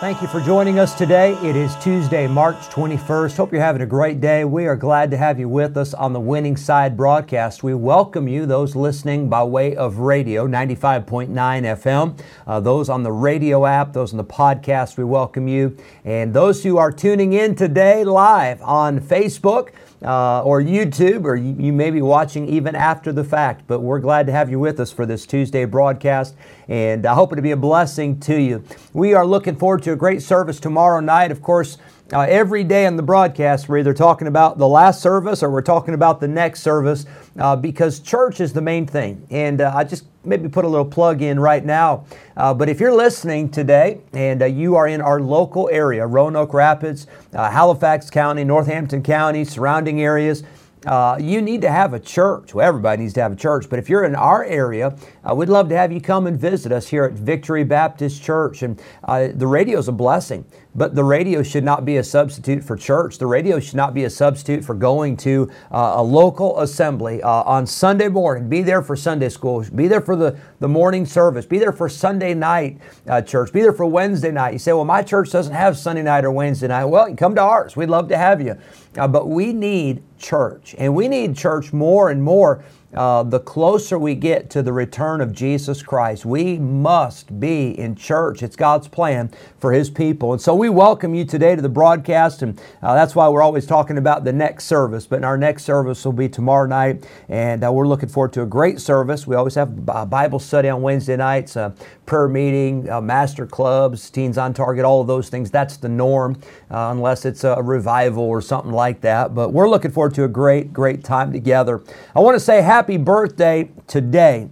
Thank you for joining us today. It is Tuesday, March 21st. Hope you're having a great day. We are glad to have you with us on the Winning Side broadcast. We welcome you, those listening by way of radio, 95.9 FM, uh, those on the radio app, those on the podcast, we welcome you. And those who are tuning in today live on Facebook, uh, or YouTube, or you, you, may be watching even after the fact. But we're glad to have you with us for this Tuesday broadcast, and I hope it to be a blessing to you. We are looking forward to a great service tomorrow night. Of course, uh, every day in the broadcast, we're either talking about the last service or we're talking about the next service uh, because church is the main thing. And uh, I just maybe put a little plug in right now. Uh, but if you're listening today and uh, you are in our local area, Roanoke Rapids, uh, Halifax County, Northampton County, surrounding areas, uh, you need to have a church. Well, everybody needs to have a church, but if you're in our area, uh, we'd love to have you come and visit us here at Victory Baptist Church. And uh, the radio is a blessing, but the radio should not be a substitute for church. The radio should not be a substitute for going to uh, a local assembly uh, on Sunday morning. Be there for Sunday school. Be there for the, the morning service. Be there for Sunday night uh, church. Be there for Wednesday night. You say, well, my church doesn't have Sunday night or Wednesday night. Well, come to ours. We'd love to have you. but we need church. And we need church more and more uh, the closer we get to the return of Jesus Christ, we must be in church. It's God's plan for His people. And so we welcome you today to the broadcast, and uh, that's why we're always talking about the next service. But our next service will be tomorrow night, and uh, we're looking forward to a great service. We always have a Bible study on Wednesday nights, a prayer meeting, uh, master clubs, Teens on Target, all of those things. That's the norm, uh, unless it's a revival or something like that. But we're looking forward to a great, great time together. I want to say, happy birthday today.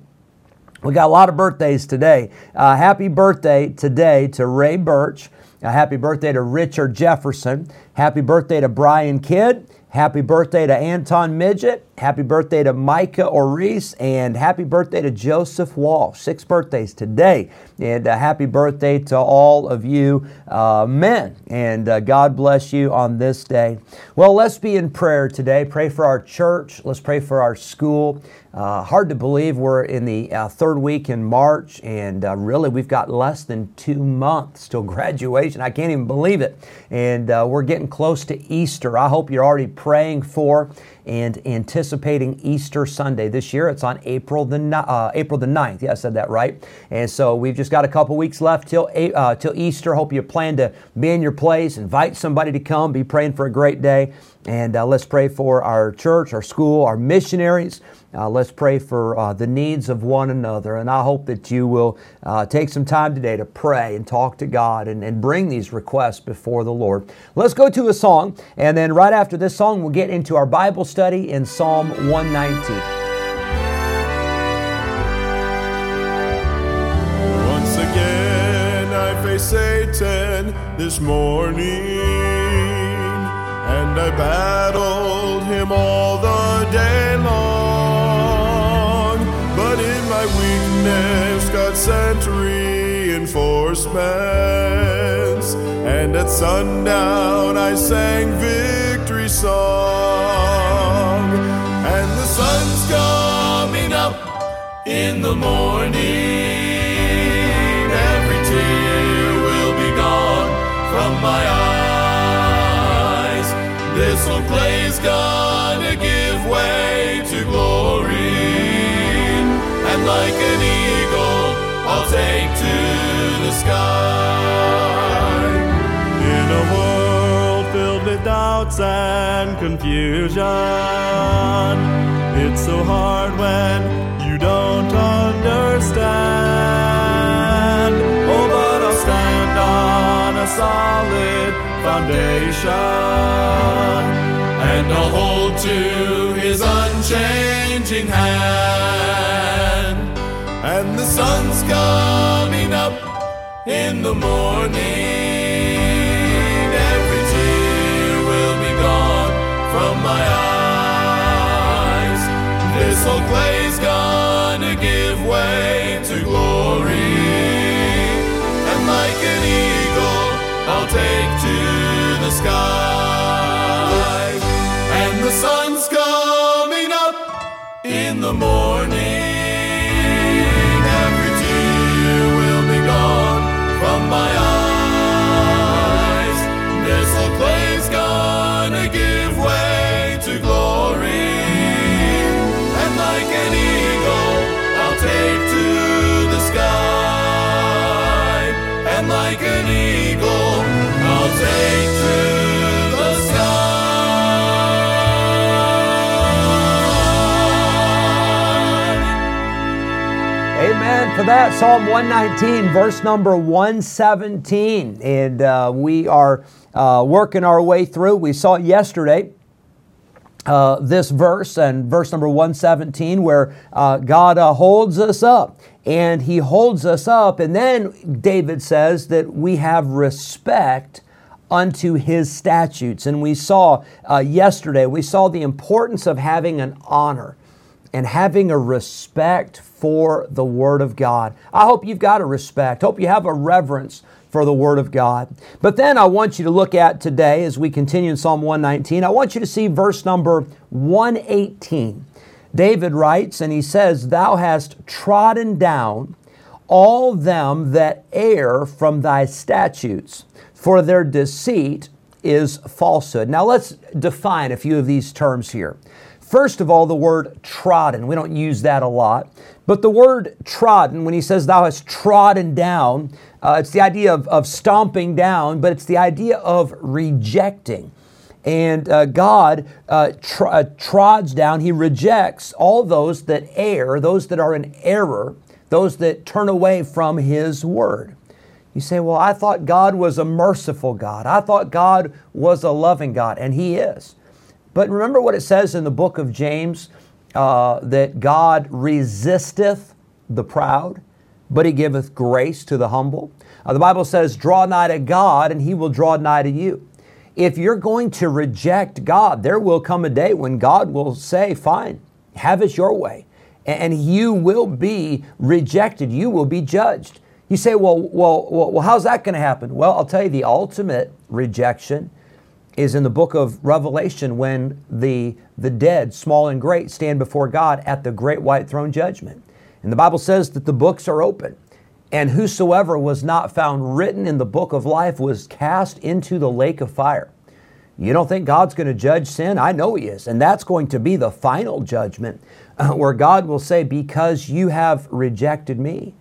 We got a lot of birthdays today. Uh, happy birthday today to Ray Birch. Uh, happy birthday to Richard Jefferson. Happy birthday to Brian Kidd. Happy birthday to Anton Midget. Happy birthday to Micah Oris. And happy birthday to Joseph Walsh. Six birthdays today. And uh, happy birthday to all of you uh, men. And uh, God bless you on this day. Well, let's be in prayer today. Pray for our church. Let's pray for our school. Uh, hard to believe we're in the uh, third week in March, and uh, really we've got less than two months till graduation. I can't even believe it. And uh, we're getting close to Easter. I hope you're already praying for and anticipating Easter Sunday. This year it's on April the, uh, April the 9th. Yeah, I said that right. And so we've just got a couple weeks left till, uh, till Easter. Hope you plan to be in your place, invite somebody to come, be praying for a great day. And uh, let's pray for our church, our school, our missionaries. Uh, let's pray for uh, the needs of one another. And I hope that you will uh, take some time today to pray and talk to God and, and bring these requests before the Lord. Let's go to a song. And then right after this song, we'll get into our Bible study in Psalm 119. Once again, I face Satan this morning and I battled him all the day long. But in my weakness, God sent reinforcements, at sundown I sang victory song. And the sun's coming up in the morning. Every tear will be gone from my eyes. This old clay's gonna give way to glory. And like an eagle, I'll take to the sky. Doubts and confusion, it's so hard when you don't understand. Oh, but I'll stand on a solid foundation, and I'll hold to his unchanging hand. and the sun's coming up in the morning. From my eyes. This old clay's gonna give way to glory, and like an eagle, I'll take to the sky, and the sun's coming up in the morning. Like an eagle, I'll take to the sky. Amen for that. Psalm 119, verse number 117. And uh, we are uh, working our way through. We saw it yesterday uh, this verse and verse number 117 where uh, God uh, holds us up and he holds us up and then David says that we have respect unto his statutes and we saw uh, yesterday we saw the importance of having an honor and having a respect for the Word of God. I hope you've got a respect. Hope you have a reverence for the Word of God. But then I want you to look at today as we continue in Psalm 119, I want you to see verse number 118. David writes, and he says, Thou hast trodden down all them that err from thy statutes, for their deceit is falsehood. Now let's define a few of these terms here. First of all, the word trodden. We don't use that a lot. But the word trodden, when he says, Thou hast trodden down, uh, it's the idea of, of stomping down, but it's the idea of rejecting. And uh, God uh, tr- uh, trods down, He rejects all those that err, those that are in error, those that turn away from His word. You say, Well, I thought God was a merciful God. I thought God was a loving God, and He is. But remember what it says in the book of James uh, that God resisteth the proud, but he giveth grace to the humble. Uh, the Bible says, Draw nigh to God, and he will draw nigh to you. If you're going to reject God, there will come a day when God will say, Fine, have it your way. And you will be rejected, you will be judged. You say, well, well, well, how's that going to happen? Well, I'll tell you the ultimate rejection is in the book of Revelation when the, the dead, small and great, stand before God at the great white throne judgment. And the Bible says that the books are open. And whosoever was not found written in the book of life was cast into the lake of fire. You don't think God's going to judge sin? I know He is. And that's going to be the final judgment uh, where God will say, Because you have rejected me,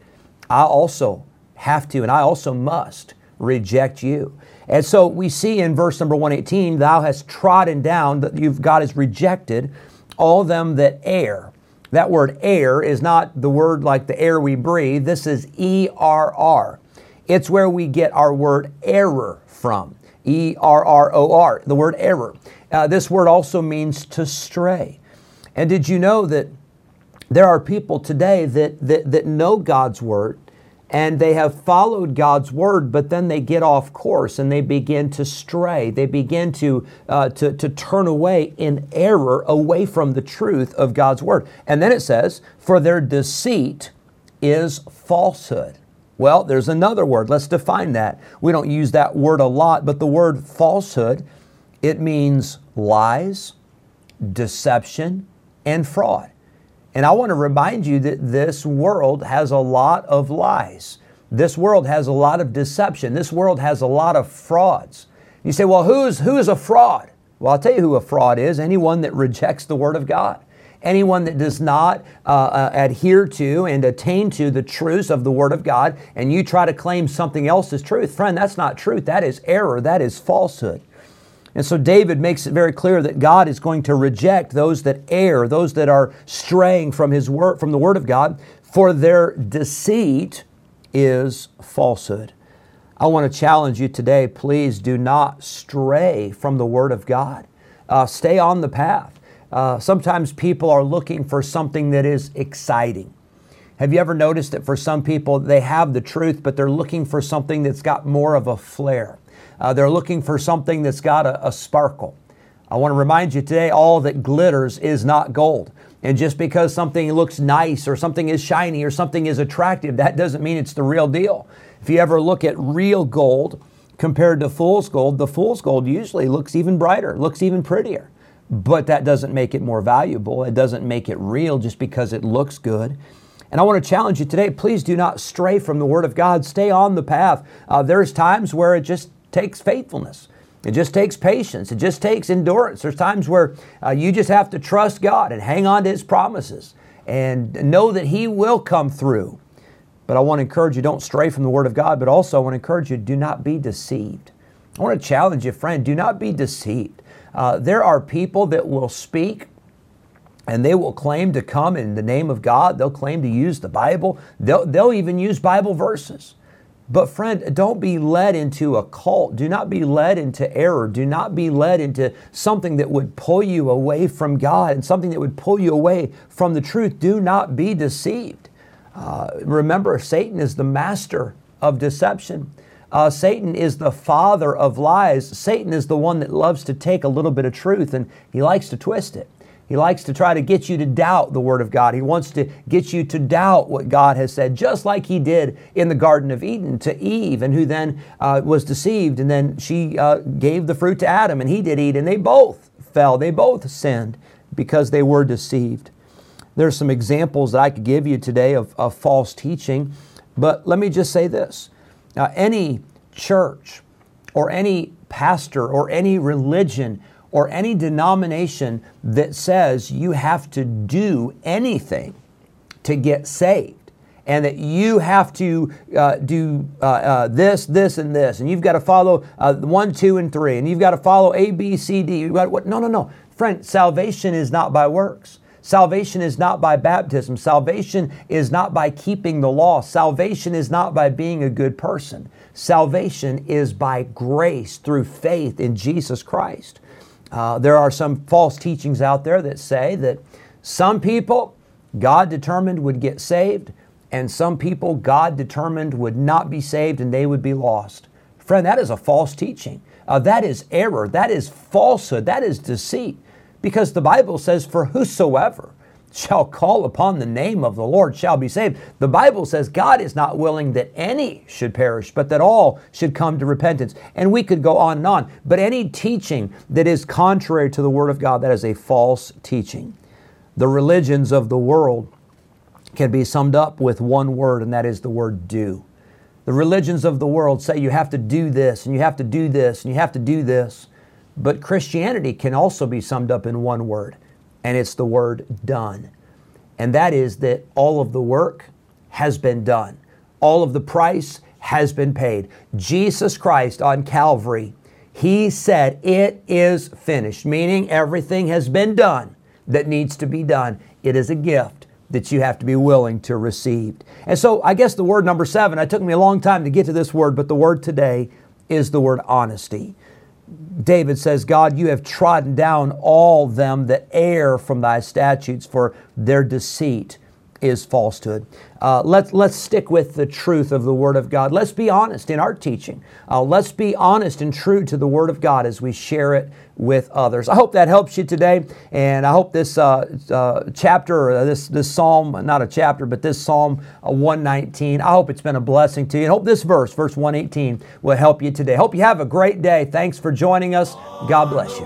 I also have to and I also must reject you. And so we see in verse number 118, thou hast trodden down, that you've God has rejected all them that err. That word air is not the word like the air we breathe. This is E R R. It's where we get our word error from. E R R O R, the word error. Uh, this word also means to stray. And did you know that there are people today that, that, that know God's word, and they have followed God's word, but then they get off course and they begin to stray. They begin to, uh, to, to turn away in error away from the truth of God's word. And then it says, For their deceit is falsehood. Well, there's another word. Let's define that. We don't use that word a lot, but the word falsehood, it means lies, deception, and fraud. And I want to remind you that this world has a lot of lies. This world has a lot of deception. This world has a lot of frauds. You say, well, who's, who is a fraud? Well, I'll tell you who a fraud is anyone that rejects the Word of God. Anyone that does not uh, uh, adhere to and attain to the truths of the Word of God, and you try to claim something else as truth, friend, that's not truth. That is error. That is falsehood. And so David makes it very clear that God is going to reject those that err, those that are straying from his word from the word of God, for their deceit is falsehood. I want to challenge you today, please do not stray from the word of God. Uh, stay on the path. Uh, sometimes people are looking for something that is exciting. Have you ever noticed that for some people, they have the truth, but they're looking for something that's got more of a flair? Uh, they're looking for something that's got a, a sparkle. I want to remind you today all that glitters is not gold. And just because something looks nice or something is shiny or something is attractive, that doesn't mean it's the real deal. If you ever look at real gold compared to fool's gold, the fool's gold usually looks even brighter, looks even prettier. But that doesn't make it more valuable. It doesn't make it real just because it looks good. And I want to challenge you today please do not stray from the Word of God. Stay on the path. Uh, there's times where it just takes faithfulness. It just takes patience. It just takes endurance. There's times where uh, you just have to trust God and hang on to His promises and know that He will come through. But I want to encourage you don't stray from the Word of God, but also I want to encourage you do not be deceived. I want to challenge you, friend, do not be deceived. Uh, there are people that will speak and they will claim to come in the name of God. They'll claim to use the Bible. They'll, they'll even use Bible verses. But, friend, don't be led into a cult. Do not be led into error. Do not be led into something that would pull you away from God and something that would pull you away from the truth. Do not be deceived. Uh, remember, Satan is the master of deception. Uh, Satan is the father of lies. Satan is the one that loves to take a little bit of truth and he likes to twist it. He likes to try to get you to doubt the Word of God. He wants to get you to doubt what God has said, just like He did in the Garden of Eden to Eve, and who then uh, was deceived. And then she uh, gave the fruit to Adam, and he did eat, and they both fell. They both sinned because they were deceived. There are some examples that I could give you today of, of false teaching, but let me just say this uh, any church or any pastor or any religion or any denomination that says you have to do anything to get saved and that you have to uh, do uh, uh, this, this, and this, and you've got to follow uh, one, two, and three, and you've got to follow A, B, C, D. Got? No, no, no, friend. Salvation is not by works. Salvation is not by baptism. Salvation is not by keeping the law. Salvation is not by being a good person. Salvation is by grace through faith in Jesus Christ. Uh, there are some false teachings out there that say that some people God determined would get saved, and some people God determined would not be saved and they would be lost. Friend, that is a false teaching. Uh, that is error. That is falsehood. That is deceit. Because the Bible says, For whosoever shall call upon the name of the Lord shall be saved. The Bible says God is not willing that any should perish, but that all should come to repentance. And we could go on and on. But any teaching that is contrary to the Word of God, that is a false teaching. The religions of the world can be summed up with one word, and that is the word do. The religions of the world say you have to do this, and you have to do this, and you have to do this. But Christianity can also be summed up in one word, and it's the word done. And that is that all of the work has been done, all of the price has been paid. Jesus Christ on Calvary, He said, It is finished, meaning everything has been done that needs to be done. It is a gift that you have to be willing to receive. And so I guess the word number seven, it took me a long time to get to this word, but the word today is the word honesty. David says, God, you have trodden down all them that err from thy statutes, for their deceit is falsehood. Uh, let's, let's stick with the truth of the Word of God. Let's be honest in our teaching. Uh, let's be honest and true to the Word of God as we share it with others. I hope that helps you today, and I hope this uh, uh chapter, this, this psalm, not a chapter, but this Psalm uh, 119, I hope it's been a blessing to you. And hope this verse, verse 118, will help you today. Hope you have a great day. Thanks for joining us. God bless you.